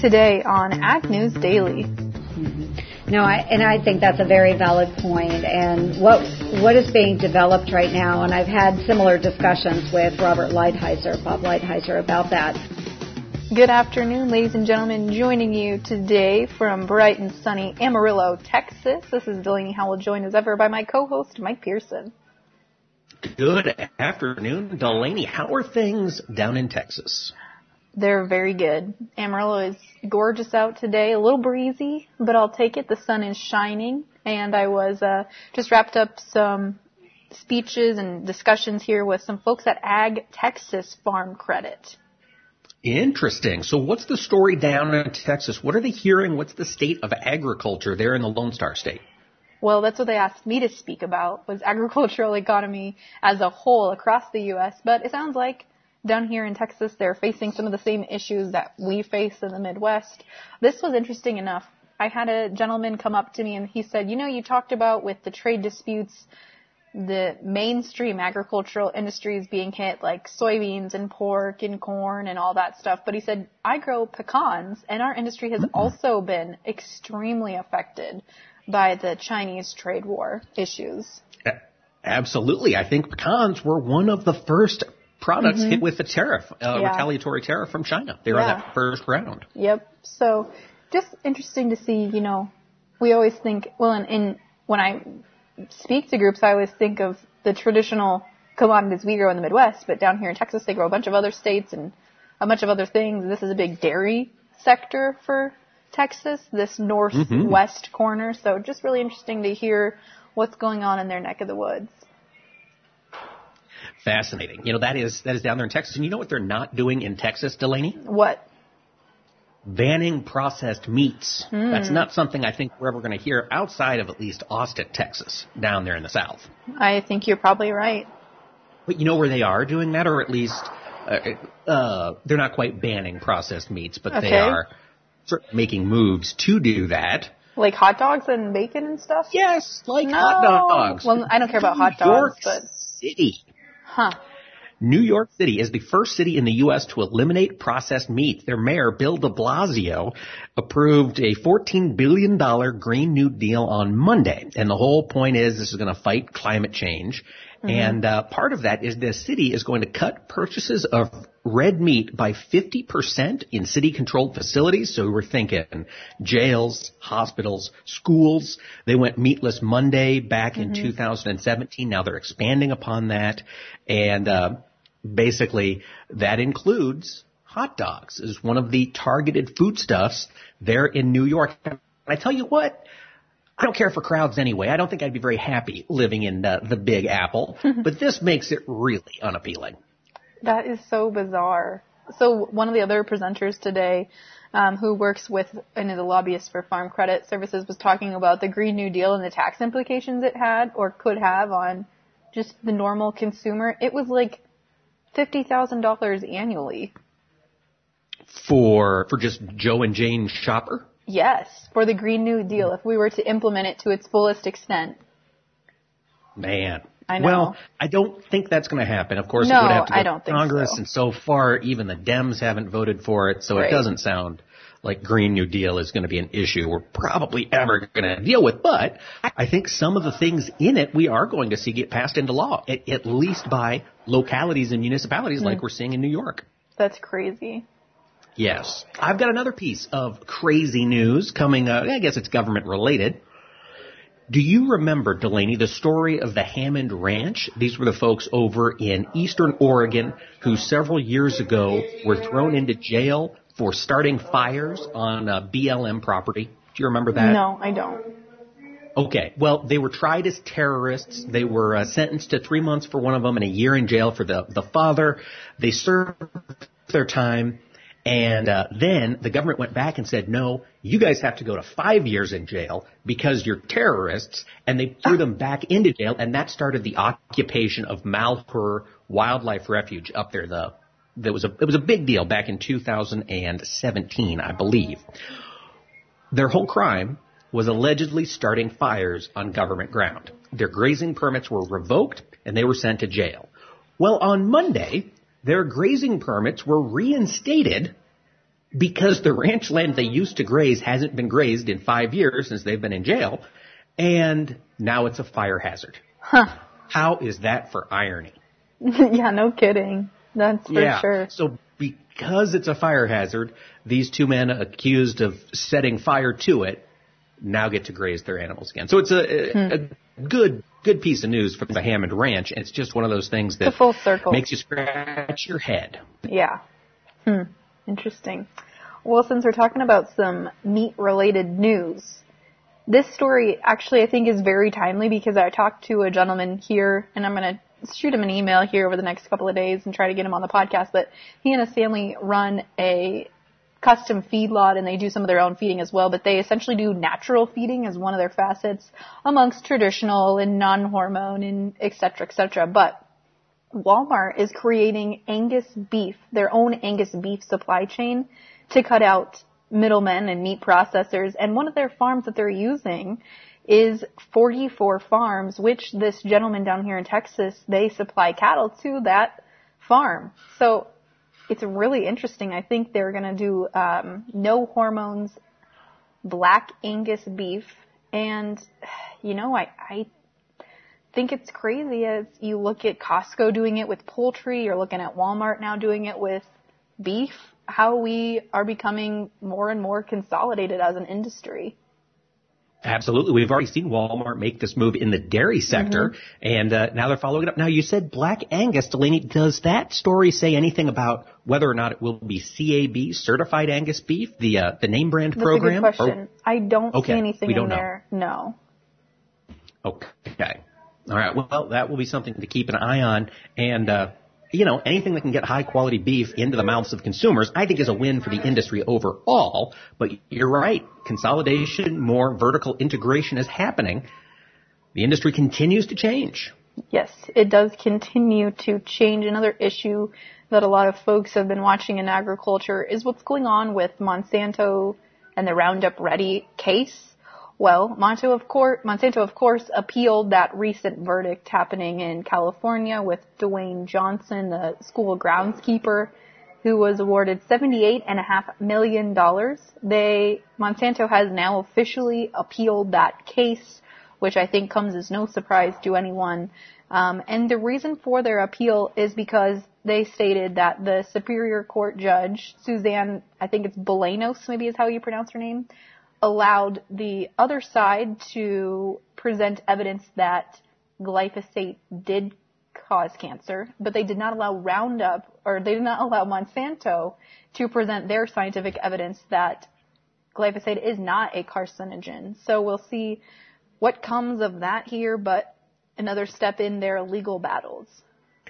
today on Ag News Daily. Mm-hmm. No, I, and I think that's a very valid point. And what what is being developed right now, and I've had similar discussions with Robert Lighthizer, Bob Lighthizer, about that. Good afternoon, ladies and gentlemen. Joining you today from bright and sunny Amarillo, Texas. This is Delaney Howell, joined as ever by my co-host Mike Pearson. Good afternoon, Delaney. How are things down in Texas? They're very good. Amarillo is gorgeous out today, a little breezy, but I'll take it. The sun is shining, and I was uh, just wrapped up some speeches and discussions here with some folks at Ag Texas Farm Credit. Interesting. So what's the story down in Texas? What are they hearing? What's the state of agriculture there in the Lone Star State? Well, that's what they asked me to speak about was agricultural economy as a whole across the U.S. But it sounds like down here in Texas, they're facing some of the same issues that we face in the Midwest. This was interesting enough. I had a gentleman come up to me and he said, you know, you talked about with the trade disputes, the mainstream agricultural industries being hit like soybeans and pork and corn and all that stuff. But he said, I grow pecans and our industry has mm-hmm. also been extremely affected by the Chinese trade war issues. Absolutely. I think pecans were one of the first products mm-hmm. hit with the tariff, uh, yeah. retaliatory tariff from China. They were yeah. that first round. Yep. So just interesting to see, you know, we always think, well, in, in when I speak to groups, I always think of the traditional commodities we grow in the Midwest, but down here in Texas, they grow a bunch of other states and a bunch of other things. This is a big dairy sector for Texas, this northwest mm-hmm. corner. So just really interesting to hear what's going on in their neck of the woods. Fascinating. You know, that is, that is down there in Texas. And you know what they're not doing in Texas, Delaney? What? Banning processed meats. Mm. That's not something I think we're ever going to hear outside of at least Austin, Texas, down there in the South. I think you're probably right. But you know where they are doing that, or at least uh, uh, they're not quite banning processed meats, but okay. they are making moves to do that. Like hot dogs and bacon and stuff? Yes, like no. hot dogs. Well, I don't care about hot dogs, York but City. Huh. New York City is the first city in the U.S. to eliminate processed meat. Their mayor, Bill de Blasio, approved a $14 billion Green New Deal on Monday. And the whole point is this is going to fight climate change. Mm-hmm. And uh, part of that is the city is going to cut purchases of red meat by 50% in city controlled facilities. So we're thinking jails, hospitals, schools. They went meatless Monday back mm-hmm. in 2017. Now they're expanding upon that. And uh, basically that includes hot dogs is one of the targeted foodstuffs there in New York. And I tell you what, I don't care for crowds anyway. I don't think I'd be very happy living in uh, the Big Apple, but this makes it really unappealing. That is so bizarre. So one of the other presenters today, um, who works with and is a lobbyist for Farm Credit Services, was talking about the Green New Deal and the tax implications it had or could have on just the normal consumer. It was like fifty thousand dollars annually. For for just Joe and Jane Shopper? Yes, for the Green New Deal, if we were to implement it to its fullest extent. Man. I know. Well, I don't think that's going to happen. Of course, no, it would have to go I don't to Congress, so. and so far, even the Dems haven't voted for it, so right. it doesn't sound like Green New Deal is going to be an issue we're probably ever going to deal with. But I think some of the things in it we are going to see get passed into law, at, at least by localities and municipalities mm. like we're seeing in New York. That's crazy. Yes. I've got another piece of crazy news coming, uh, I guess it's government related. Do you remember, Delaney, the story of the Hammond Ranch? These were the folks over in eastern Oregon who several years ago were thrown into jail for starting fires on uh, BLM property. Do you remember that? No, I don't. Okay. Well, they were tried as terrorists. They were uh, sentenced to three months for one of them and a year in jail for the, the father. They served their time. And uh, then the government went back and said, no, you guys have to go to five years in jail because you're terrorists. And they threw them back into jail. And that started the occupation of Malheur Wildlife Refuge up there. The, there was a, it was a big deal back in 2017, I believe. Their whole crime was allegedly starting fires on government ground. Their grazing permits were revoked and they were sent to jail. Well, on Monday, their grazing permits were reinstated because the ranch land they used to graze hasn't been grazed in five years since they've been in jail, and now it's a fire hazard. Huh. How is that for irony? yeah, no kidding. That's for yeah. sure. So because it's a fire hazard, these two men accused of setting fire to it now get to graze their animals again. So it's a, Hmm. a good good piece of news for the Hammond Ranch. It's just one of those things that full circle. makes you scratch your head. Yeah. Hmm. Interesting. Well, since we're talking about some meat related news, this story actually I think is very timely because I talked to a gentleman here and I'm going to shoot him an email here over the next couple of days and try to get him on the podcast, but he and his family run a custom feedlot and they do some of their own feeding as well, but they essentially do natural feeding as one of their facets amongst traditional and non-hormone and et cetera, et cetera. But Walmart is creating Angus beef, their own Angus beef supply chain to cut out middlemen and meat processors. And one of their farms that they're using is 44 farms, which this gentleman down here in Texas, they supply cattle to that farm. So it's really interesting. I think they're to do um, no hormones, black Angus beef, and you know, I, I think it's crazy as you look at Costco doing it with poultry, you're looking at Walmart now doing it with beef, how we are becoming more and more consolidated as an industry. Absolutely. We've already seen Walmart make this move in the dairy sector, and uh, now they're following it up. Now, you said Black Angus, Delaney. Does that story say anything about whether or not it will be CAB, Certified Angus Beef, the uh, the name brand That's program? a good question. I don't Okay, see anything we don't in know. there. No. Okay. All right. Well, that will be something to keep an eye on, and uh, you know, anything that can get high quality beef into the mouths of consumers, I think is a win for the industry overall. But you're right. Consolidation, more vertical integration is happening. The industry continues to change. Yes, it does continue to change. Another issue that a lot of folks have been watching in agriculture is what's going on with Monsanto and the Roundup Ready case. Well, Monsanto of, course, Monsanto, of course, appealed that recent verdict happening in California with Dewayne Johnson, the school groundskeeper, who was awarded $78.5 million. They, Monsanto has now officially appealed that case, which I think comes as no surprise to anyone. Um, and the reason for their appeal is because they stated that the Superior Court judge, Suzanne, I think it's Bolanos, maybe is how you pronounce her name, allowed the other side to present evidence that glyphosate did cause cancer, but they did not allow Roundup, or they did not allow Monsanto to present their scientific evidence that glyphosate is not a carcinogen. So we'll see what comes of that here, but another step in their legal battles.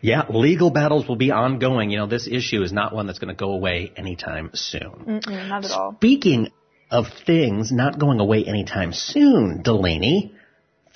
Yeah, legal battles will be ongoing. You know, this issue is not one that's going to go away anytime soon. Mm-mm, not at all. Speaking of things not going away anytime soon, Delaney,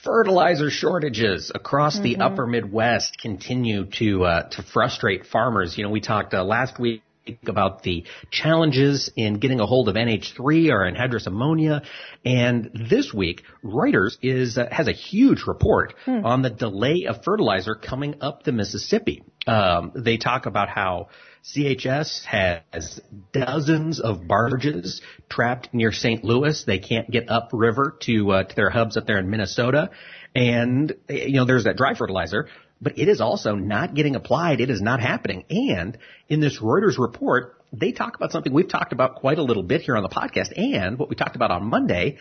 fertilizer shortages across the upper Midwest continue to uh, to frustrate farmers. You know, we talked uh, last week about the challenges in getting a hold of NH3 or anhydrous ammonia, and this week Reuters is uh, has a huge report on the delay of fertilizer coming up the Mississippi. Um, they talk about how CHS has dozens of barges trapped near St. Louis. They can't get upriver to uh, to their hubs up there in Minnesota, and you know there's that dry fertilizer, but it is also not getting applied. It is not happening. And in this Reuters report, they talk about something we've talked about quite a little bit here on the podcast, and what we talked about on Monday.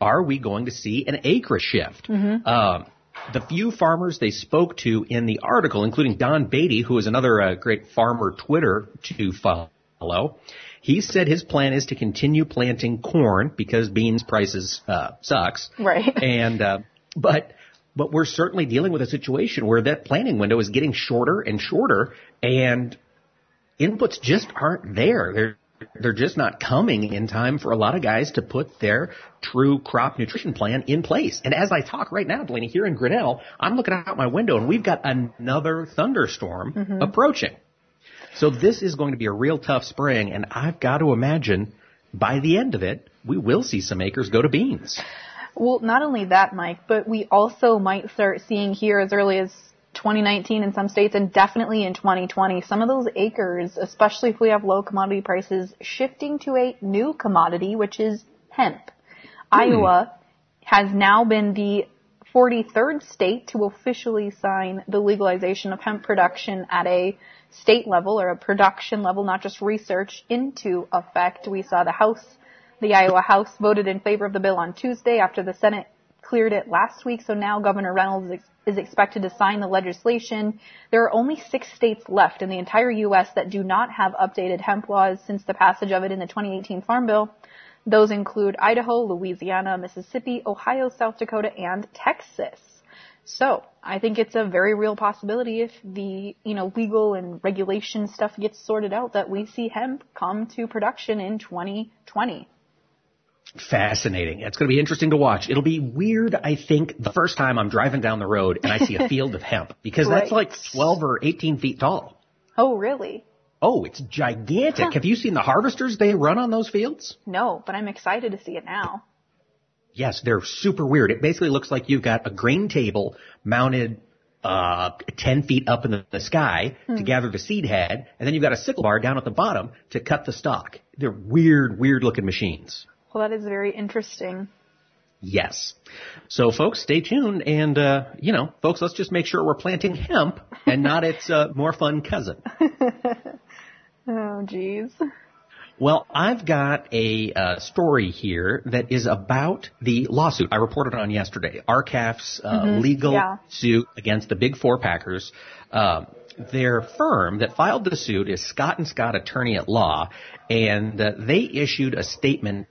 Are we going to see an acre shift? Um, the few farmers they spoke to in the article, including Don Beatty, who is another uh, great farmer Twitter to follow, he said his plan is to continue planting corn because beans prices uh, sucks. Right. And uh, but but we're certainly dealing with a situation where that planting window is getting shorter and shorter, and inputs just aren't there. They're they're just not coming in time for a lot of guys to put their true crop nutrition plan in place. And as I talk right now, Delaney, here in Grinnell, I'm looking out my window and we've got another thunderstorm mm-hmm. approaching. So this is going to be a real tough spring, and I've got to imagine by the end of it, we will see some acres go to beans. Well, not only that, Mike, but we also might start seeing here as early as 2019 in some states and definitely in 2020. Some of those acres, especially if we have low commodity prices, shifting to a new commodity, which is hemp. Hmm. Iowa has now been the 43rd state to officially sign the legalization of hemp production at a state level or a production level, not just research, into effect. We saw the House, the Iowa House voted in favor of the bill on Tuesday after the Senate cleared it last week. So now Governor Reynolds is expected to sign the legislation. There are only six states left in the entire U.S. that do not have updated hemp laws since the passage of it in the 2018 Farm Bill. Those include Idaho, Louisiana, Mississippi, Ohio, South Dakota, and Texas. So I think it's a very real possibility if the, you know, legal and regulation stuff gets sorted out that we see hemp come to production in 2020. Fascinating. It's going to be interesting to watch. It'll be weird, I think, the first time I'm driving down the road and I see a field of hemp because right. that's like 12 or 18 feet tall. Oh, really? Oh, it's gigantic. Huh. Have you seen the harvesters they run on those fields? No, but I'm excited to see it now. Yes, they're super weird. It basically looks like you've got a grain table mounted uh, 10 feet up in the, the sky hmm. to gather the seed head, and then you've got a sickle bar down at the bottom to cut the stalk. They're weird, weird looking machines. Well, that is very interesting. Yes. So, folks, stay tuned, and uh, you know, folks, let's just make sure we're planting hemp and not its uh, more fun cousin. Oh, jeez. Well, I've got a uh, story here that is about the lawsuit I reported on yesterday. R-CALF's uh, mm-hmm. legal yeah. suit against the Big Four Packers. Uh, their firm that filed the suit is Scott and Scott Attorney at Law, and uh, they issued a statement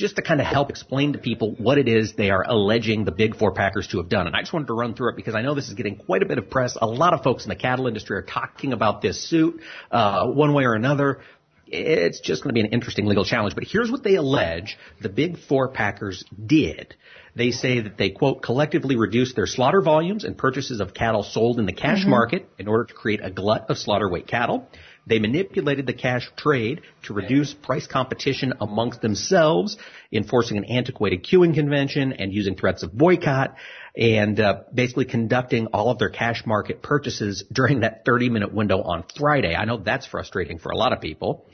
just to kind of help explain to people what it is they are alleging the big four packers to have done. And I just wanted to run through it because I know this is getting quite a bit of press. A lot of folks in the cattle industry are talking about this suit, uh, one way or another. It's just going to be an interesting legal challenge. But here's what they allege the big four packers did. They say that they, quote, collectively reduced their slaughter volumes and purchases of cattle sold in the cash mm-hmm. market in order to create a glut of slaughter weight cattle. They manipulated the cash trade to reduce price competition amongst themselves, enforcing an antiquated queuing convention and using threats of boycott and uh, basically conducting all of their cash market purchases during that 30 minute window on Friday. I know that's frustrating for a lot of people.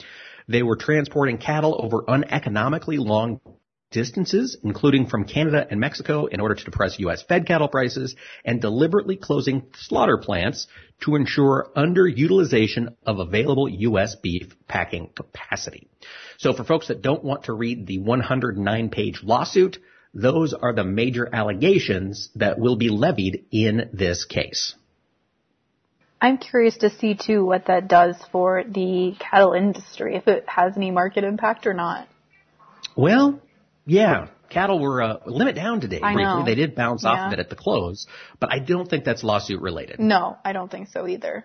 They were transporting cattle over uneconomically long distances, including from Canada and Mexico, in order to depress U.S. fed cattle prices, and deliberately closing slaughter plants to ensure underutilization of available U.S. beef packing capacity. So for folks that don't want to read the 109 page lawsuit, those are the major allegations that will be levied in this case. I'm curious to see too what that does for the cattle industry, if it has any market impact or not. Well, yeah, cattle were uh, limit down today. I briefly. Know. They did bounce yeah. off of it at the close, but I don't think that's lawsuit related. No, I don't think so either.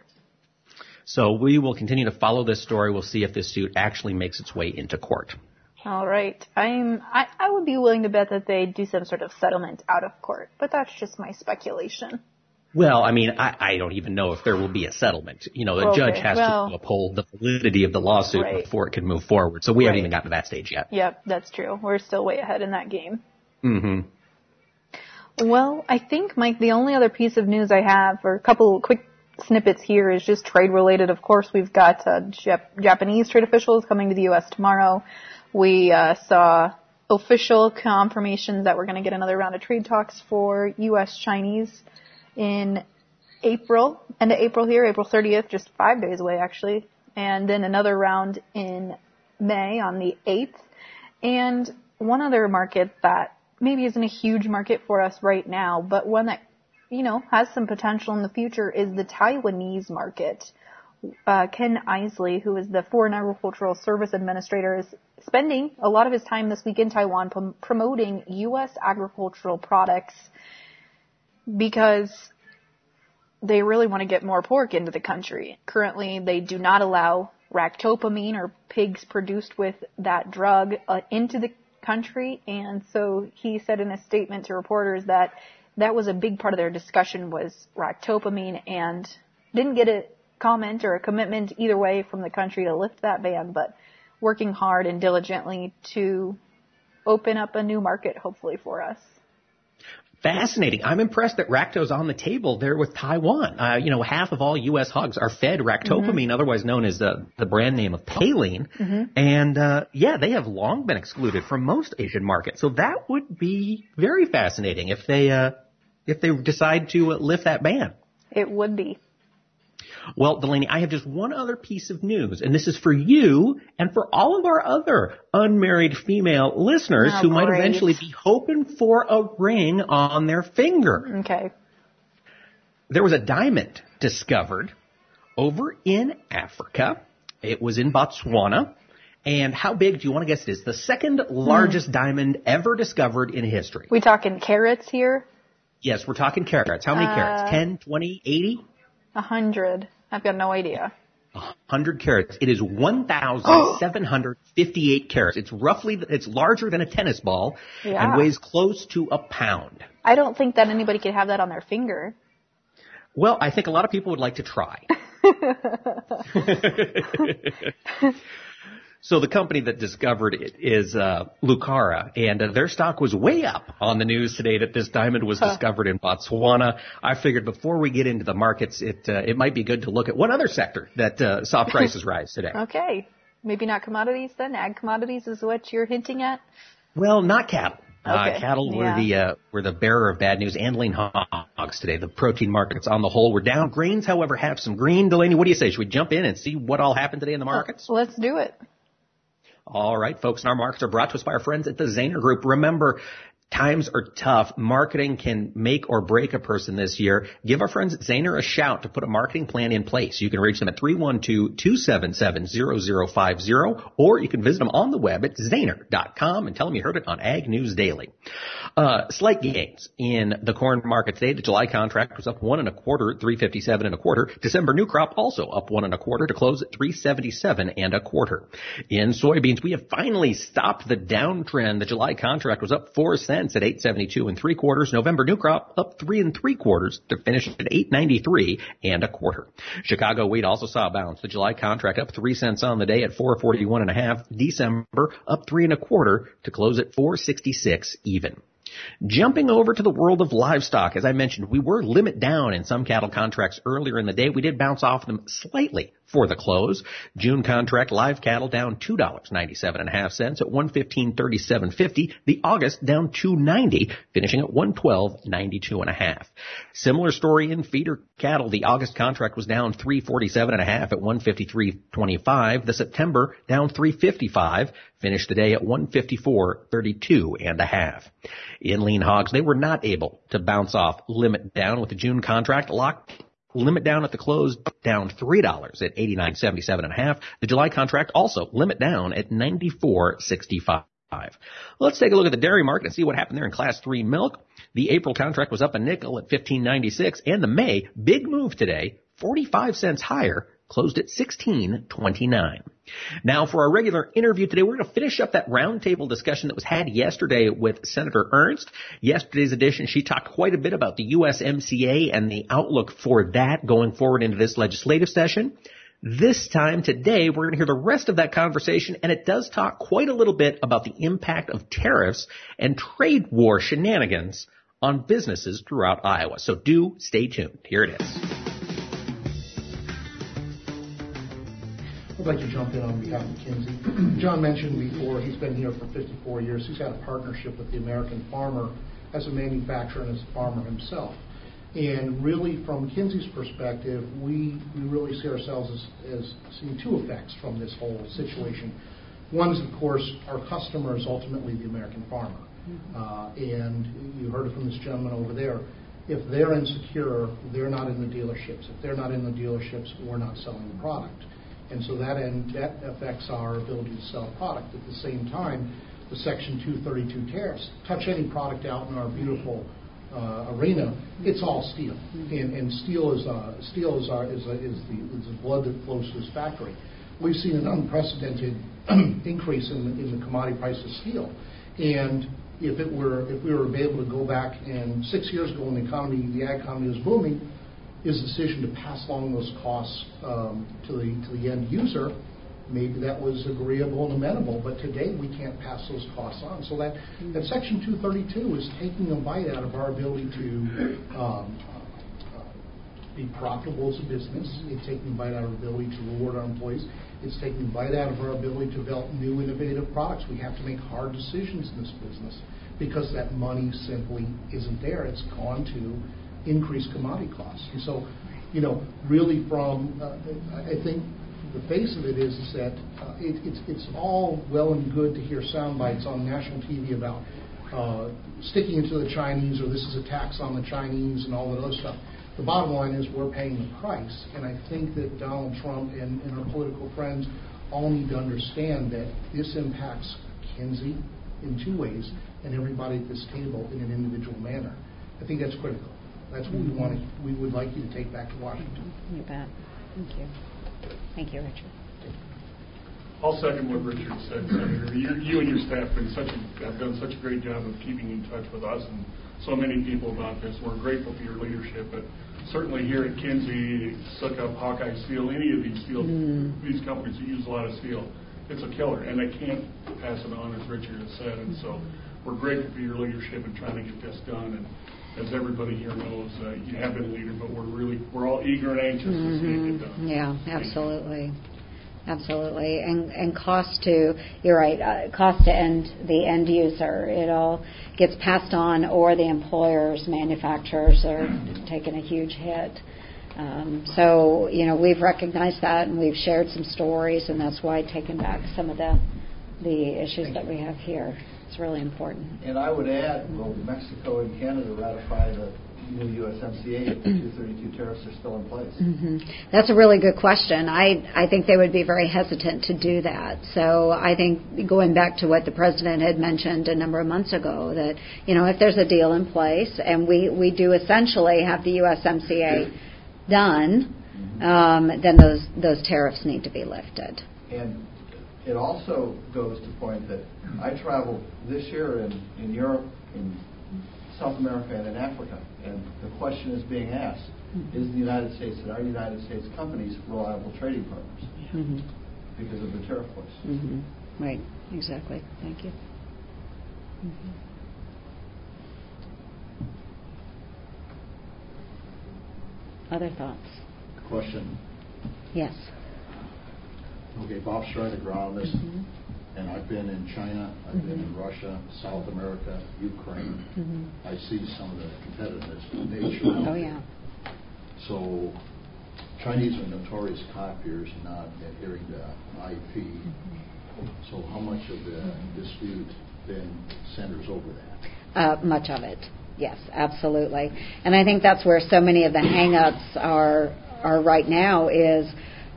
So we will continue to follow this story. We'll see if this suit actually makes its way into court. All right. I'm I, I would be willing to bet that they do some sort of settlement out of court, but that's just my speculation. Well, I mean, I, I don't even know if there will be a settlement. You know, the okay. judge has well, to uphold the validity of the lawsuit right. before it can move forward. So we right. haven't even gotten to that stage yet. Yep, that's true. We're still way ahead in that game. Mm-hmm. Well, I think, Mike, the only other piece of news I have, or a couple quick snippets here, is just trade related. Of course, we've got uh, Jap- Japanese trade officials coming to the U.S. tomorrow. We uh, saw official confirmations that we're going to get another round of trade talks for U.S. Chinese in April, end of April here, April 30th, just five days away actually, and then another round in May on the 8th. And one other market that maybe isn't a huge market for us right now, but one that, you know, has some potential in the future is the Taiwanese market. Uh, Ken Isley, who is the Foreign Agricultural Service Administrator, is spending a lot of his time this week in Taiwan prom- promoting U.S. agricultural products because they really want to get more pork into the country. Currently, they do not allow ractopamine or pigs produced with that drug uh, into the country, and so he said in a statement to reporters that that was a big part of their discussion was ractopamine, and didn't get a comment or a commitment either way from the country to lift that ban, but working hard and diligently to open up a new market, hopefully for us Fascinating. I'm impressed that racto's on the table there with Taiwan. Uh, you know, half of all U.S. hogs are fed ractopamine, mm-hmm. otherwise known as the, the brand name of Paylean. Mm-hmm. And, uh, yeah, they have long been excluded from most Asian markets. So that would be very fascinating if they, uh, if they decide to lift that ban. It would be. Well, Delaney, I have just one other piece of news, and this is for you and for all of our other unmarried female listeners oh, who might eventually be hoping for a ring on their finger. Okay. There was a diamond discovered over in Africa. It was in Botswana. And how big do you want to guess it is? The second largest hmm. diamond ever discovered in history. We talking carats here? Yes, we're talking carats. How many uh, carats? 10, 20, 80? A hundred. I've got no idea. A hundred carats. It is 1,758 carats. It's roughly, it's larger than a tennis ball yeah. and weighs close to a pound. I don't think that anybody could have that on their finger. Well, I think a lot of people would like to try. So the company that discovered it is uh, Lucara, and uh, their stock was way up on the news today that this diamond was huh. discovered in Botswana. I figured before we get into the markets, it uh, it might be good to look at one other sector that uh, saw prices rise today. Okay, maybe not commodities then. Ag commodities is what you're hinting at. Well, not cattle. Uh, okay. Uh, cattle were yeah. the uh, were the bearer of bad news, and lean hogs today. The protein markets on the whole were down. Grains, however, have some green. Delaney, what do you say? Should we jump in and see what all happened today in the markets? Let's do it. All right, folks, and our markets are brought to us by our friends at the Zaner Group. Remember, Times are tough. Marketing can make or break a person this year. Give our friends at Zaner a shout to put a marketing plan in place. You can reach them at 312-277-0050 or you can visit them on the web at zaner.com and tell them you heard it on Ag News Daily. Uh, slight gains in the corn market today. The July contract was up one and a quarter at 357 and a quarter. December new crop also up one and a quarter to close at 377 and a quarter. In soybeans, we have finally stopped the downtrend. The July contract was up four cents cents at 872 and three quarters. November new crop up three and three quarters to finish at 893 and a quarter. Chicago wheat also saw a bounce. The July contract up three cents on the day at 441 and a half. December up three and a quarter to close at 466 even. Jumping over to the world of livestock, as I mentioned, we were limit down in some cattle contracts earlier in the day. We did bounce off them slightly for the close. June contract live cattle down two dollars ninety seven and a half cents at one fifteen thirty seven fifty. The August down two ninety, finishing at one twelve ninety two and a half. Similar story in feeder cattle. The August contract was down three forty seven and a half at one fifty three twenty five. The September down three fifty five, finished the day at one fifty four thirty two and a half. In lean hogs, they were not able to bounce off limit down with the June contract locked limit down at the close down three dollars at eighty nine seventy seven and a half. The July contract also limit down at ninety four sixty five. Let's take a look at the dairy market and see what happened there in class three milk. The April contract was up a nickel at fifteen ninety six, and the May big move today, forty five cents higher, closed at sixteen twenty nine. Now, for our regular interview today, we're going to finish up that roundtable discussion that was had yesterday with Senator Ernst. Yesterday's edition, she talked quite a bit about the USMCA and the outlook for that going forward into this legislative session. This time today, we're going to hear the rest of that conversation, and it does talk quite a little bit about the impact of tariffs and trade war shenanigans on businesses throughout Iowa. So do stay tuned. Here it is. I'd like to jump in on behalf of Kinze. John mentioned before, he's been here for 54 years. He's had a partnership with the American farmer as a manufacturer and as a farmer himself. And really, from Kinze's perspective, we, we really see ourselves as, as seeing two effects from this whole situation. One is, of course, our customer is ultimately the American farmer. Mm-hmm. Uh, and you heard it from this gentleman over there. If they're insecure, they're not in the dealerships. If they're not in the dealerships, we're not selling the product and so that end, that affects our ability to sell product. At the same time, the Section 232 tariffs touch any product out in our beautiful uh, arena, it's all steel, and, and steel is uh, steel is, our, is, a, is, the, is the blood that flows through this factory. We've seen an unprecedented increase in the, in the commodity price of steel, and if it were if we were able to go back and six years ago when the economy the ag economy was booming, is the decision to pass along those costs um, to the to the end user, maybe that was agreeable and amenable, but today we can't pass those costs on. So that, that Section 232 is taking a bite out of our ability to um, be profitable as a business. It's taking a bite out of our ability to reward our employees. It's taking a bite out of our ability to develop new innovative products. We have to make hard decisions in this business because that money simply isn't there. It's gone to increase commodity costs. And so, you know, really from, uh, I think the face of it is, that uh, it, it's, it's all well and good to hear sound bites on national TV about uh, sticking into the Chinese or this is a tax on the Chinese and all that other stuff. The bottom line is we're paying the price. And I think that Donald Trump and, and our political friends all need to understand that this impacts Kinze in two ways and everybody at this table in an individual manner. I think that's critical. That's what we want to, we would like you to take back to Washington. You bet. Thank you. Thank you, Richard. I'll second what Richard said, Senator. You, you and your staff have, been such a, have done such a great job of keeping in touch with us and so many people about this. We're grateful for your leadership, but certainly here at Kinze, Sukup, Hawkeye Steel, any of these steel, mm. these companies that use a lot of steel, it's a killer, and they can't pass it on, as Richard has said. And so we're grateful for your leadership in trying to get this done. And as everybody here knows, uh, you have been a leader, but we're really we're all eager and anxious mm-hmm. to see it get done. Yeah, absolutely. Absolutely, and and cost to you're right, uh, cost to end the end user. It all gets passed on, or the employers, manufacturers are taking a huge hit. Um, so you know we've recognized that, and we've shared some stories, and that's why taking back some of the the issues that we have here. It's really important. And I would add, will Mexico and Canada ratify the new USMCA if the 232 tariffs are still in place? Mm-hmm. That's a really good question. I, I think they would be very hesitant to do that. So I think going back to what the president had mentioned a number of months ago, that you know if there's a deal in place and we, we do essentially have the USMCA done, mm-hmm. um, then those those tariffs need to be lifted. And it also goes to point that I traveled this year in, in Europe, in South America, and in Africa, and the question is being asked: Is the United States and our United States companies reliable trading partners mm-hmm. because of the tariff policy? Mm-hmm. Right. Exactly. Thank you. Mm-hmm. Other thoughts? Question. Yes. Okay, Bob Strider on this, mm-hmm. and I've been in China, I've mm-hmm. been in mm-hmm. Russia, South America, Ukraine. Mm-hmm. I see some of the competitiveness nature. Oh yeah. So Chinese are notorious copiers, not adhering to IP. Mm-hmm. So how much of the dispute then centers over that? Uh, much of it. Yes, absolutely. And I think that's where so many of the hangups are are right now is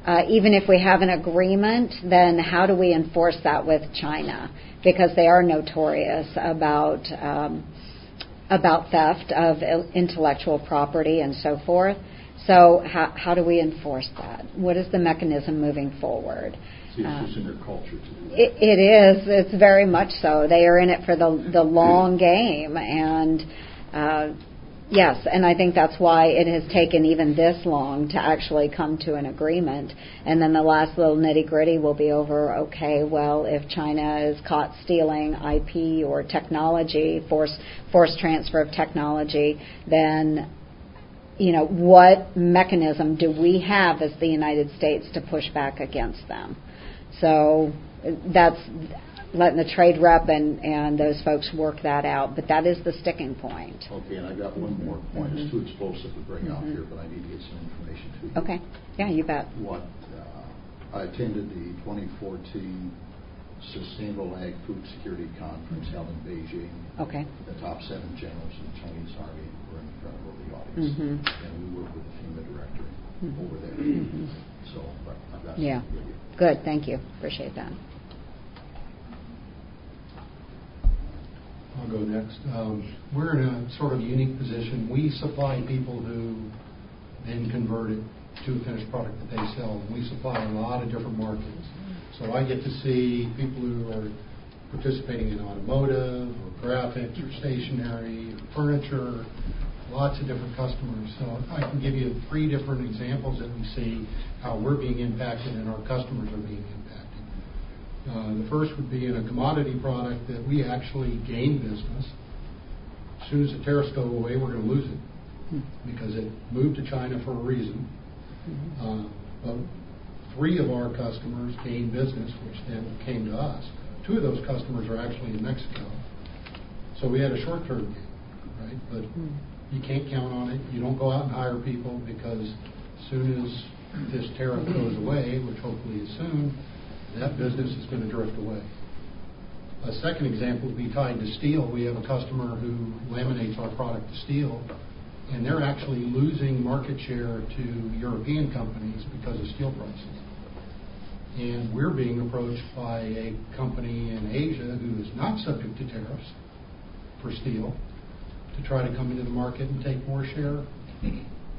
uh, even if we have an agreement, then how do we enforce that with China? Because they are notorious about um, about theft of intellectual property and so forth. So how, how do we enforce that? What is the mechanism moving forward? See, it's in their culture to. It, it is. It's very much so. They are in it for the the long game, and uh, Yes, and I think that's why it has taken even this long to actually come to an agreement. And then the last little nitty gritty will be over okay, well, if China is caught stealing IP or technology, force, force transfer of technology, then you know, what mechanism do we have as the United States to push back against them? So that's letting the trade rep and, and those folks work that out. But that is the sticking point. Okay, and I got one more point. Mm-hmm. It's too explosive to bring mm-hmm. out here, but I need to get some information to you. Okay. Yeah, you bet. What uh, I attended the 2014 Sustainable Ag Food Security Conference held in Beijing. Okay. The top seven generals in the Chinese Army were in front of the audience, mm-hmm. and we work with the FEMA director mm-hmm. over there. Mm-hmm. So I've got yeah. Good. Thank you. Appreciate that. I'll go next. Um, we're in a sort of unique position. We supply people who then convert it to a finished product that they sell. And we supply a lot of different markets. So I get to see people who are participating in automotive or graphics or stationery or furniture, lots of different customers. So I can give you three different examples that we see how we're being impacted and our customers are being impacted. Uh, the first would be in a commodity product that we actually gain business. As soon as the tariffs go away, we're going to lose it because it moved to China for a reason. Uh, but three of our customers gained business, which then came to us. Two of those customers are actually in Mexico. So we had a short-term gain, right? But you can't count on it. You don't go out and hire people because as soon as this tariff goes away, which hopefully is soon, that business is going to drift away. A second example would be tied to steel. We have a customer who laminates our product to steel, and they're actually losing market share to European companies because of steel prices. And we're being approached by a company in Asia who is not subject to tariffs for steel to try to come into the market and take more share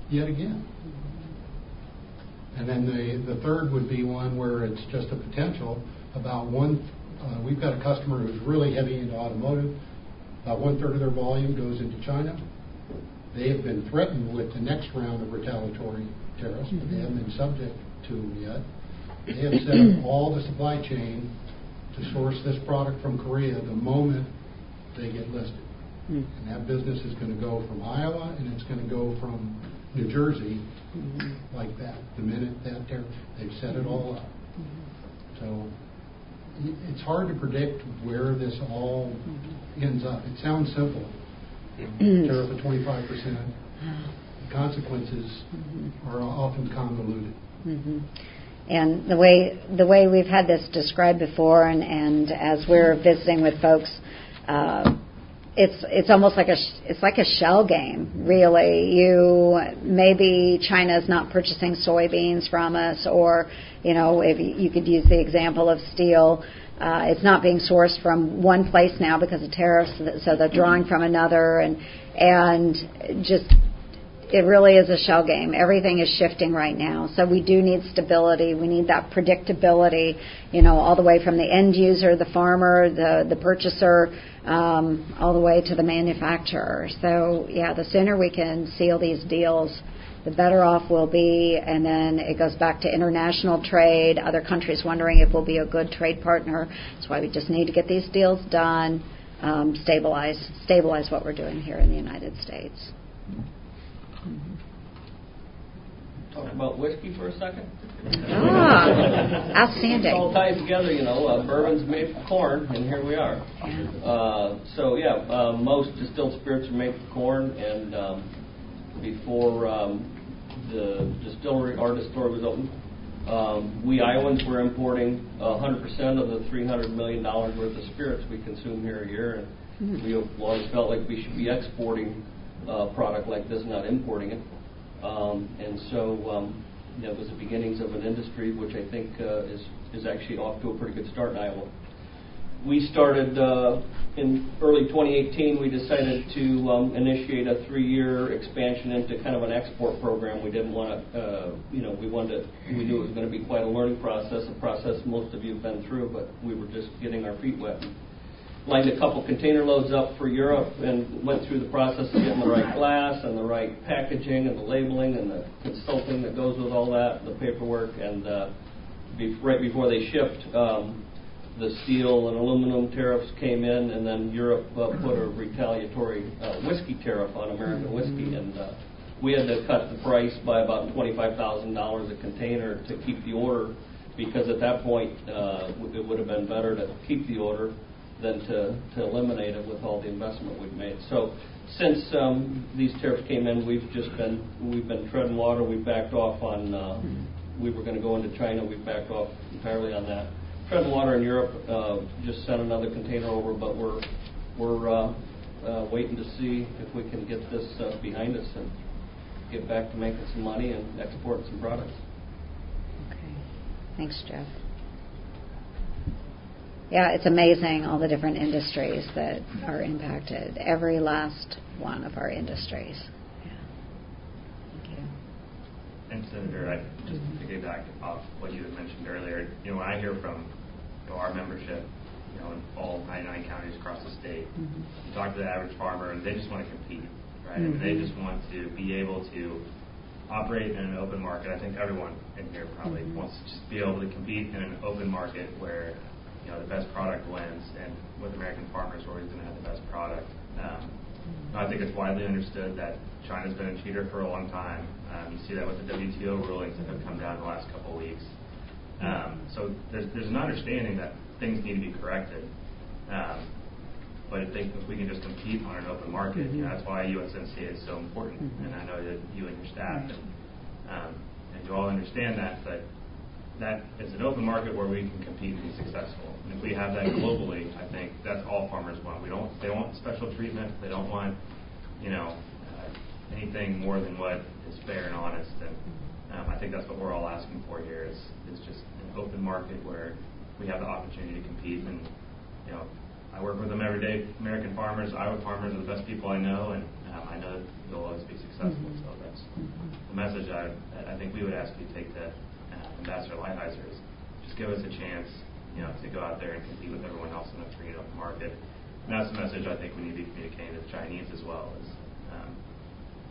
yet again. And then the, the third would be one where it's just a potential. About one, uh, we've got a customer who's really heavy into automotive. About one third of their volume goes into China. They have been threatened with the next round of retaliatory tariffs, but they haven't been subject to them yet. They have set up all the supply chain to source this product from Korea the moment they get listed. Hmm. And that business is going to go from Iowa and it's going to go from New Jersey Mm-hmm. like that. The minute that tariff, they've set it all up. Mm-hmm. So it's hard to predict where this all ends up. It sounds simple. Tariff of 25%. The consequences are often convoluted. Mhm. And the way the way we've had this described before, and, and as we're visiting with folks, uh, it's it's almost like a it's like a shell game, really. You maybe China's not purchasing soybeans from us, or you know, if you, you could use the example of steel. Uh, it's not being sourced from one place now because of tariffs, so they're drawing from another, and and just it really is a shell game. Everything is shifting right now. So we do need stability. We need that predictability, you know, all the way from the end user, the farmer, the, the purchaser, um, all the way to the manufacturer. So, yeah, the sooner we can seal these deals, the better off we'll be. And then it goes back to international trade, other countries wondering if we'll be a good trade partner. That's why we just need to get these deals done, um, stabilize, stabilize what we're doing here in the United States. Talk about whiskey for a second. Ah, It all outstanding. ties together, you know. Uh, bourbon's made from corn, and here we are. Uh, so yeah, uh, most distilled spirits are made from corn, and um, before um, the distillery, our distillery was open, um, we Iowans were importing 100% of the 300 million dollars worth of spirits we consume here a year, and we have always felt like we should be exporting a product like this, not importing it. Um, and so um, that was the beginnings of an industry which I think uh, is is actually off to a pretty good start in Iowa. We started uh, in early 2018. We decided to um, initiate a three-year expansion into kind of an export program. We didn't want to, uh, you know, we wanted to, we knew it was going to be quite a learning process, a process most of you have been through, but we were just getting our feet wet lined a couple container loads up for Europe and went through the process of getting the right glass and the right packaging and the labeling and the consulting that goes with all that, the paperwork, and uh, be, right before they shipped, um, the steel and aluminum tariffs came in, and then Europe uh, put a retaliatory uh, whiskey tariff on American whiskey, and uh, we had to cut the price by about twenty-five thousand dollars a container to keep the order, because at that point uh, it would have been better to keep the order than to, to eliminate it with all the investment we've made. So since um, these tariffs came in, we've just been we've been treading water. We backed off on. Uh, we were going to go into China. We backed off entirely on that. Treading water in Europe. Uh, just sent another container over, but we're we're uh, uh, waiting to see if we can get this uh, behind us and get back to making some money and exporting some products. Okay. Thanks, Jeff. Yeah, it's amazing all the different industries that are impacted. Every last one of our industries. Yeah. Thank you. And Senator, I just to get back off what you had mentioned earlier, you know, when I hear from you know, our membership, you know, in all 99 counties across the state, Mhm. you talk to the average farmer, and they just want to compete. right? Mm-hmm. And they just want to be able to operate in an open market. I think everyone in here probably mm-hmm. wants to just be able to compete in an open market where you know the best product wins, and with American farmers, we're always going to have the best product. Um, I think it's widely understood that China's been a cheater for a long time. Um, you see that with the WTO rulings that have come down the last couple of weeks. Um, so there's, there's an understanding that things need to be corrected. Um, but I think if we can just compete on an open market, mm-hmm. you know, that's why USMCA is so important. Mm-hmm. And I know that you and your staff and, um, and you all understand that, but that is an open market where we can compete and be successful. And if we have that globally, I think that's all farmers want. We don't they want special treatment. They don't want, you know, uh, anything more than what is fair and honest. And um, I think that's what we're all asking for here is is just an open market where we have the opportunity to compete. And you know, I work with them every day. American farmers, Iowa farmers are the best people I know, and um, I know that you'll always be successful. Mm-hmm. So that's the message I I think we would ask you to take to Ambassador Lighthizer is just give us a chance, you know, to go out there and compete with everyone else in the free and open market. And that's the message I think we need to be communicating to the Chinese as well. Is um,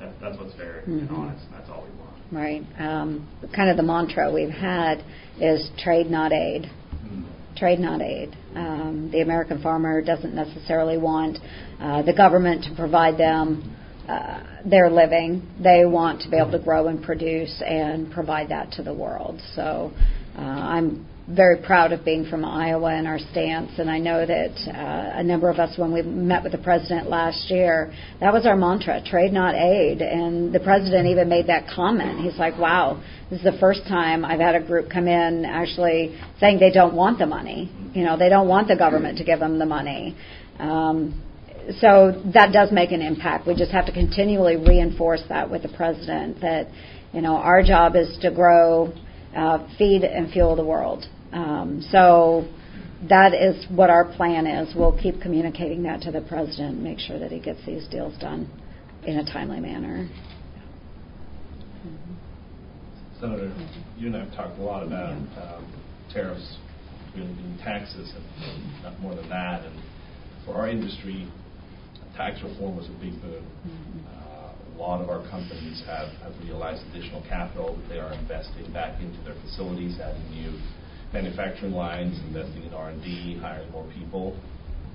that, that's what's fair mm-hmm. and honest. And that's all we want. Right. Um, kind of the mantra we've had is trade, not aid. Mm-hmm. Trade, not aid. Um, the American farmer doesn't necessarily want uh, the government to provide them uh, their living. They want to be able to grow and produce and provide that to the world. So uh, I'm very proud of being from Iowa and our stance. And I know that uh, a number of us, when we met with the president last year, that was our mantra: trade, not aid. And the president even made that comment. He's like, "Wow, this is the first time I've had a group come in actually saying they don't want the money. You know, they don't want the government to give them the money." Um, so that does make an impact. We just have to continually reinforce that with the president that you know our job is to grow, uh, feed and fuel the world. Um, so that is what our plan is. We'll keep communicating that to the president, make sure that he gets these deals done in a timely manner. Senator, you and I have talked a lot about um, tariffs really being taxes and not more than that. And for our industry, tax reform was a big boon. Mm-hmm. Uh, a lot of our companies have, have realized additional capital that they are investing back into their facilities, adding new manufacturing lines, investing in R&D, hiring more people.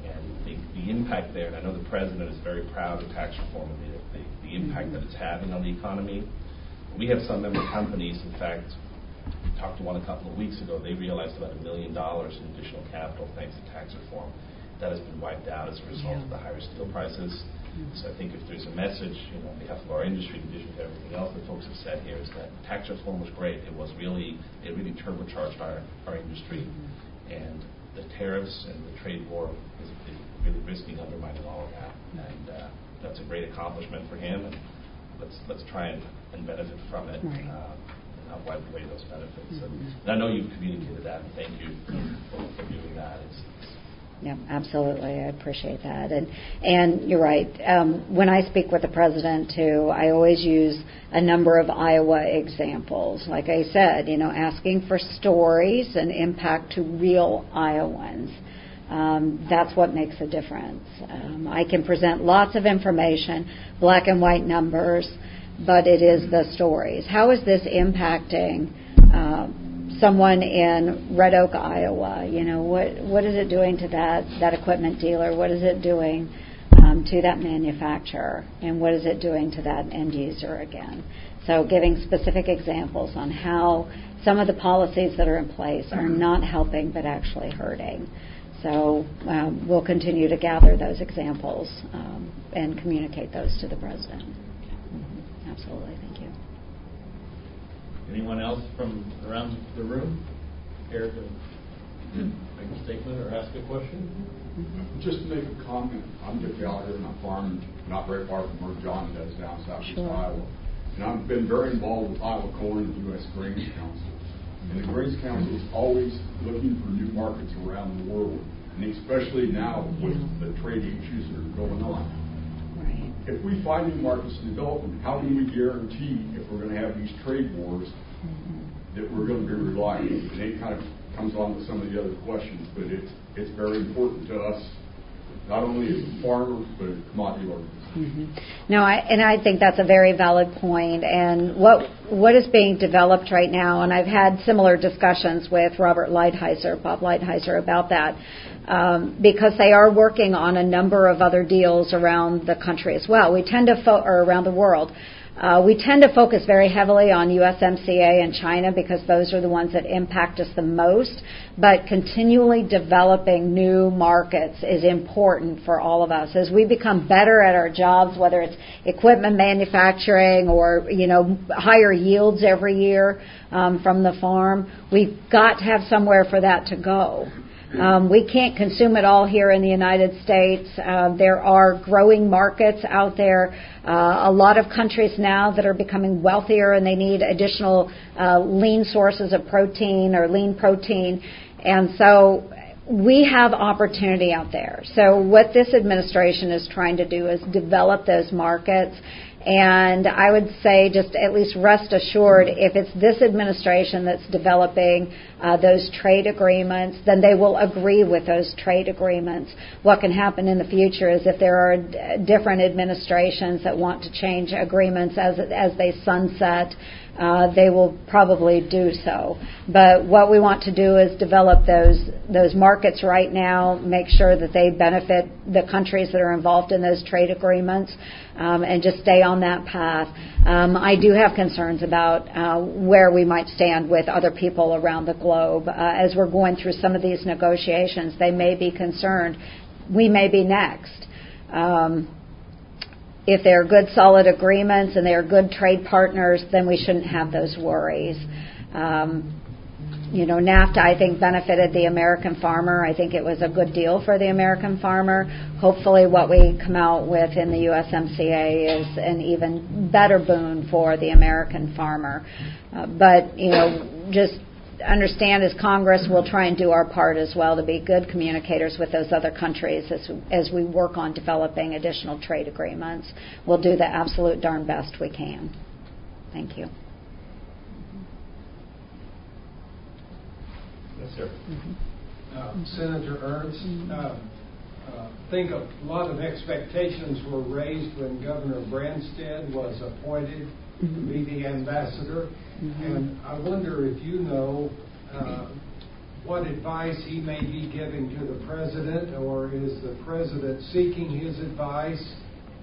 And the, the impact there, and I know the president is very proud of tax reform and the, the, the impact that it's having on the economy. We have some member companies, in fact, we talked to one a couple of weeks ago, they realized about a million dollars in additional capital thanks to tax reform that has been wiped out as a result yeah. of the higher steel prices. Mm-hmm. So I think if there's a message, you know, on behalf of our industry, in addition to everything else that folks have said here, is that tax reform was great. It was really, it really turbocharged our, our industry. Mm-hmm. And the tariffs and the trade war is, is really risking undermining all of that. Mm-hmm. And uh, that's a great accomplishment for him. And let's let's try and, and benefit from it. Right. Uh, and not wipe away those benefits. Mm-hmm. And, and I know you've communicated that, and thank you for, for doing that. It's yeah, absolutely. I appreciate that. And and you're right. Um, when I speak with the president too, I always use a number of Iowa examples. Like I said, you know, asking for stories and impact to real Iowans. Um, that's what makes a difference. Um, I can present lots of information, black and white numbers, but it is the stories. How is this impacting? Uh, someone in Red Oak, Iowa. You know, what what is it doing to that that equipment dealer? What is it doing um, to that manufacturer? And what is it doing to that end user again? So, giving specific examples on how some of the policies that are in place are not helping but actually hurting. So um, we'll continue to gather those examples um, and communicate those to the president. Mm-hmm. Absolutely. Anyone else from around the room care to make a statement or ask a question? Just to make a comment, I'm Dick Gallagher and I farm not very far from where John does down southeast sure. Iowa. And I've been very involved with Iowa Corn and the U.S. Grains Council. And the Grains Council is always looking for new markets around the world, and especially now with the trade issues that are going on if we find new markets to develop them, how can we guarantee if we're going to have these trade wars that we're going to be reliable? And it kind of comes on to some of the other questions, but it's it's very important to us not only as farmers, but as commodity. Mm-hmm. No, I, and I think that's a very valid point. And what what is being developed right now, and I've had similar discussions with Robert Lighthizer, Bob Lighthizer, about that, um, because they are working on a number of other deals around the country as well. We tend to fo- or around the world. Uh, we tend to focus very heavily on USMCA and China because those are the ones that impact us the most. But continually developing new markets is important for all of us. As we become better at our jobs, whether it's equipment manufacturing or you know higher yields every year um, from the farm, we've got to have somewhere for that to go. Um, we can't consume it all here in the United States. Uh, there are growing markets out there. Uh, a lot of countries now that are becoming wealthier and they need additional uh, lean sources of protein or lean protein. And so we have opportunity out there. So what this administration is trying to do is develop those markets and I would say, just at least rest assured, if it's this administration that's developing uh, those trade agreements, then they will agree with those trade agreements. What can happen in the future is if there are d- different administrations that want to change agreements as as they sunset, uh, they will probably do so. But what we want to do is develop those those markets right now, make sure that they benefit the countries that are involved in those trade agreements, um, and just stay on that path. Um, I do have concerns about uh, where we might stand with other people around the globe uh, as we're going through some of these negotiations. They may be concerned we may be next. Um, if they're good, solid agreements and they're good trade partners, then we shouldn't have those worries. Um, you know, NAFTA, I think, benefited the American farmer. I think it was a good deal for the American farmer. Hopefully, what we come out with in the USMCA is an even better boon for the American farmer. Uh, but, you know, just understand as Congress, we'll try and do our part as well to be good communicators with those other countries as, as we work on developing additional trade agreements. We'll do the absolute darn best we can. Thank you. Yes, sir. Mm-hmm. Uh, Senator Ernst, mm-hmm. uh, uh, think a lot of expectations were raised when Governor Branstad was appointed mm-hmm. to be the ambassador. Mm-hmm. And I wonder if you know uh, what advice he may be giving to the president, or is the president seeking his advice?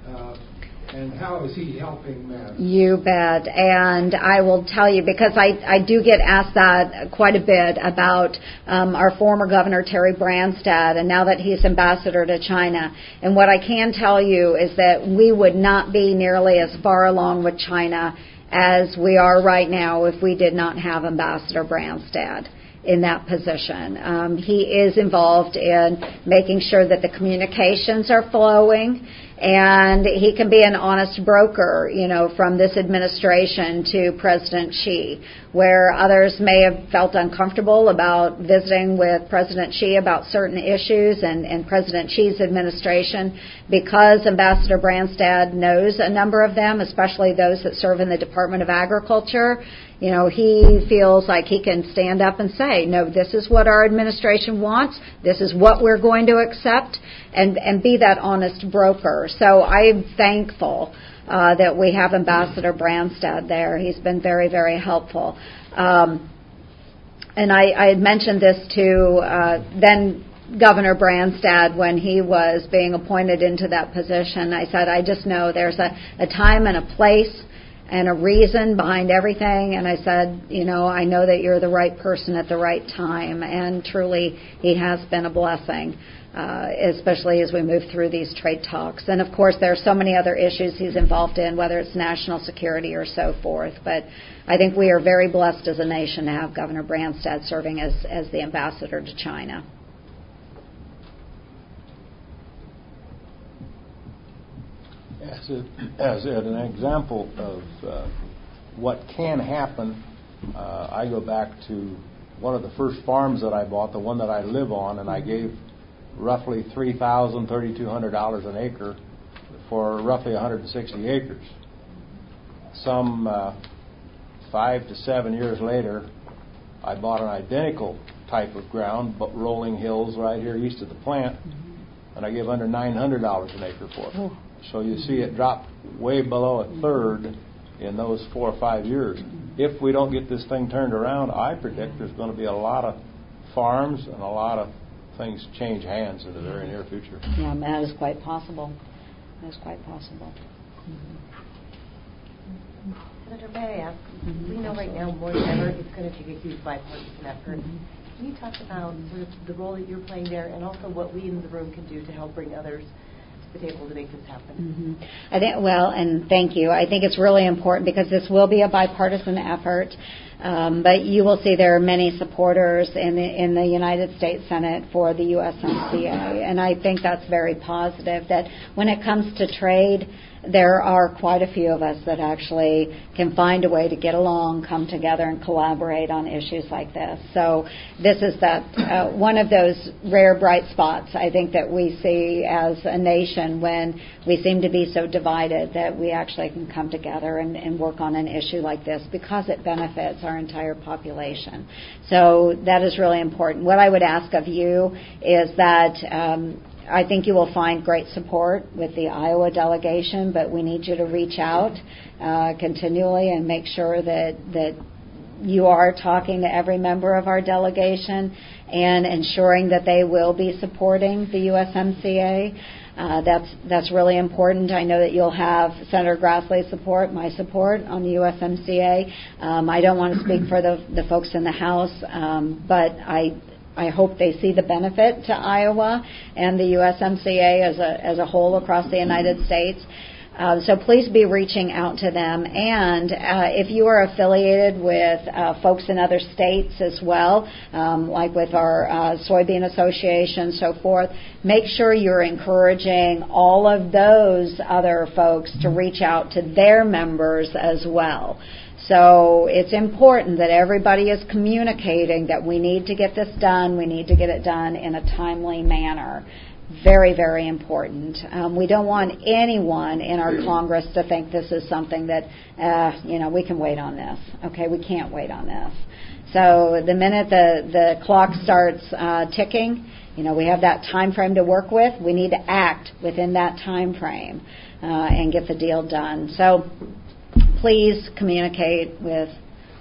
Uh, and how is he helping matters? You bet. And I will tell you, because I, I do get asked that quite a bit about um, our former governor, Terry Branstad, and now that he's ambassador to China. And what I can tell you is that we would not be nearly as far along with China as we are right now if we did not have Ambassador Branstad in that position. Um, he is involved in making sure that the communications are flowing and he can be an honest broker, you know, from this administration to President Xi, where others may have felt uncomfortable about visiting with President Xi about certain issues and, and President Xi's administration because Ambassador Branstad knows a number of them, especially those that serve in the Department of Agriculture you know, he feels like he can stand up and say, no, this is what our administration wants. This is what we're going to accept and, and be that honest broker. So I'm thankful uh, that we have Ambassador Branstad there. He's been very, very helpful. Um, and I, I had mentioned this to uh, then Governor Branstad when he was being appointed into that position. I said, I just know there's a, a time and a place and a reason behind everything. And I said, you know, I know that you're the right person at the right time. And truly, he has been a blessing. Uh, especially as we move through these trade talks. And of course, there are so many other issues he's involved in, whether it's national security or so forth. But I think we are very blessed as a nation to have Governor Branstad serving as, as the ambassador to China. as, a, as an example of uh, what can happen, uh, I go back to one of the first farms that I bought, the one that I live on, and I gave roughly three thousand, thirty-two hundred dollars an acre for roughly 160 acres. Some uh, five to seven years later, I bought an identical type of ground, but rolling hills right here east of the plant, and I give under $900 an acre for it. So you see it drop way below a third in those four or five years. If we don't get this thing turned around, I predict there's going to be a lot of farms and a lot of things change hands in the very near future. Yeah, that is quite possible. That is quite possible. Senator, may I ask? We know right now more than ever it's going to take a huge bipartisan effort. Can you talk about sort of the role that you're playing there, and also what we in the room can do to help bring others to the table to make this happen? Mm-hmm. I think, well, and thank you. I think it's really important because this will be a bipartisan effort. Um, but you will see there are many supporters in the, in the United States Senate for the USMCA, and I think that's very positive. That when it comes to trade, there are quite a few of us that actually can find a way to get along, come together, and collaborate on issues like this. So this is that uh, one of those rare bright spots I think that we see as a nation when we seem to be so divided that we actually can come together and, and work on an issue like this because it benefits our entire population. So that is really important. What I would ask of you is that. Um, I think you will find great support with the Iowa delegation, but we need you to reach out uh, continually and make sure that that you are talking to every member of our delegation and ensuring that they will be supporting the USMCA. Uh, that's that's really important. I know that you'll have Senator Grassley's support, my support on the USMCA. Um, I don't want to speak for the the folks in the House, um, but I I hope they see the benefit to Iowa and the USMCA as a as a whole across the United States. Uh, so please be reaching out to them. And uh, if you are affiliated with uh, folks in other states as well, um, like with our uh, Soybean Association, so forth, make sure you're encouraging all of those other folks to reach out to their members as well. So it's important that everybody is communicating that we need to get this done, we need to get it done in a timely manner. Very, very important. Um, we don't want anyone in our Congress to think this is something that, uh, you know, we can wait on this. Okay, we can't wait on this. So the minute the, the clock starts uh, ticking, you know, we have that time frame to work with. We need to act within that time frame uh, and get the deal done. So please communicate with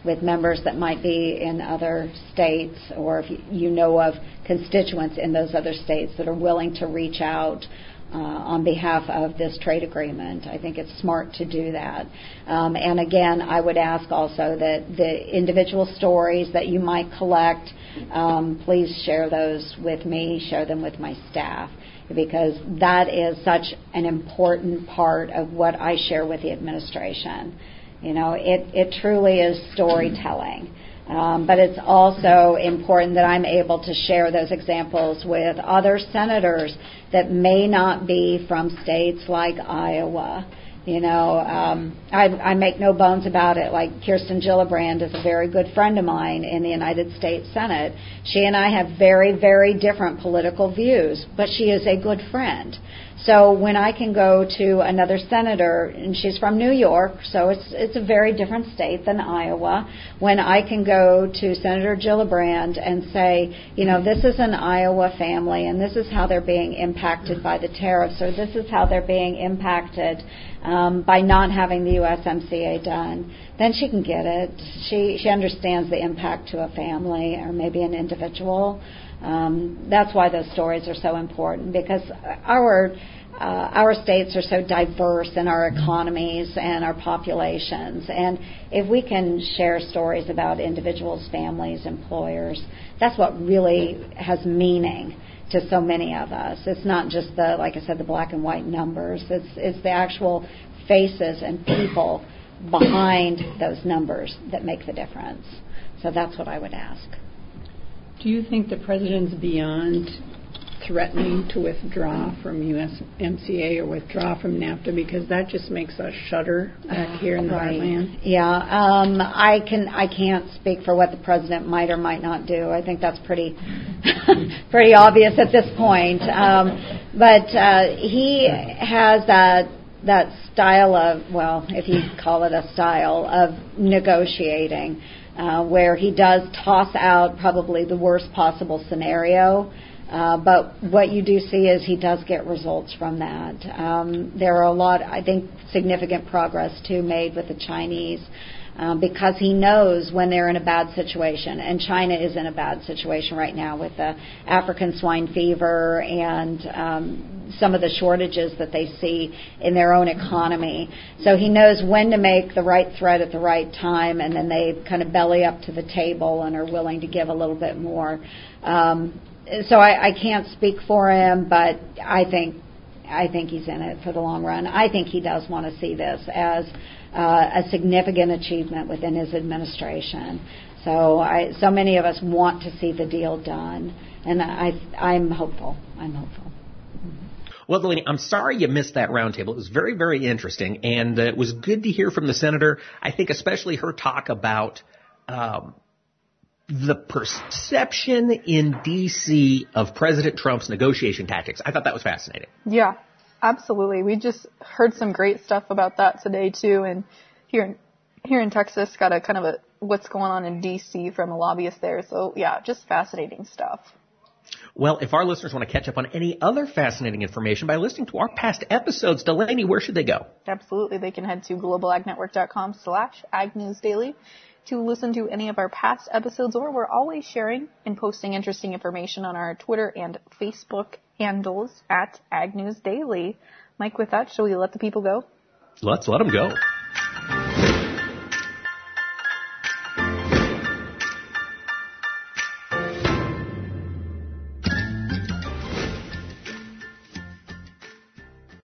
with members that might be in other states or if you know of constituents in those other states that are willing to reach out uh, on behalf of this trade agreement. I think it's smart to do that. Um, and again, I would ask also that the individual stories that you might collect, um, please share those with me, share them with my staff, because that is such an important part of what I share with the administration. You know, it, it truly is storytelling. Um, but it's also important that I'm able to share those examples with other senators that may not be from states like Iowa. You know, um, I, I make no bones about it. Like Kirsten Gillibrand is a very good friend of mine in the United States Senate. She and I have very, very different political views, but she is a good friend. So when I can go to another senator, and she's from New York, so it's it's a very different state than Iowa. When I can go to Senator Gillibrand and say, you know, this is an Iowa family, and this is how they're being impacted by the tariffs, or this is how they're being impacted um, by not having the USMCA done, then she can get it. She she understands the impact to a family or maybe an individual. Um, that's why those stories are so important because our uh, our states are so diverse in our economies and our populations. And if we can share stories about individuals, families, employers, that's what really has meaning to so many of us. It's not just the, like I said, the black and white numbers. It's it's the actual faces and people behind those numbers that make the difference. So that's what I would ask. Do you think the president's beyond threatening to withdraw from USMCA or withdraw from NAFTA because that just makes us shudder back here in the right. heartland. Yeah, um, I can I can't speak for what the president might or might not do. I think that's pretty pretty obvious at this point. Um, but uh, he has that that style of well, if you call it a style of negotiating. Uh, where he does toss out probably the worst possible scenario Uh, but what you do see is he does get results from that. Um, there are a lot, I think, significant progress too made with the Chinese. Um, because he knows when they're in a bad situation, and China is in a bad situation right now with the African swine fever and um, some of the shortages that they see in their own economy. So he knows when to make the right threat at the right time, and then they kind of belly up to the table and are willing to give a little bit more. Um, so I, I can't speak for him, but I think I think he's in it for the long run. I think he does want to see this as uh, a significant achievement within his administration. So I, so many of us want to see the deal done, and I, I'm hopeful. I'm hopeful. Well, Delaney, I'm sorry you missed that roundtable. It was very, very interesting, and uh, it was good to hear from the senator. I think especially her talk about um, the perception in D.C. of President Trump's negotiation tactics. I thought that was fascinating. Yeah, absolutely. We just heard some great stuff about that today too, and here in, here in Texas, got a kind of a what's going on in D.C. from a lobbyist there. So yeah, just fascinating stuff. Well, if our listeners want to catch up on any other fascinating information by listening to our past episodes, Delaney, where should they go? Absolutely. They can head to globalagnetwork.com slash agnewsdaily to listen to any of our past episodes, or we're always sharing and posting interesting information on our Twitter and Facebook handles at Ag News Daily. Mike, with that, shall we let the people go? Let's let them go.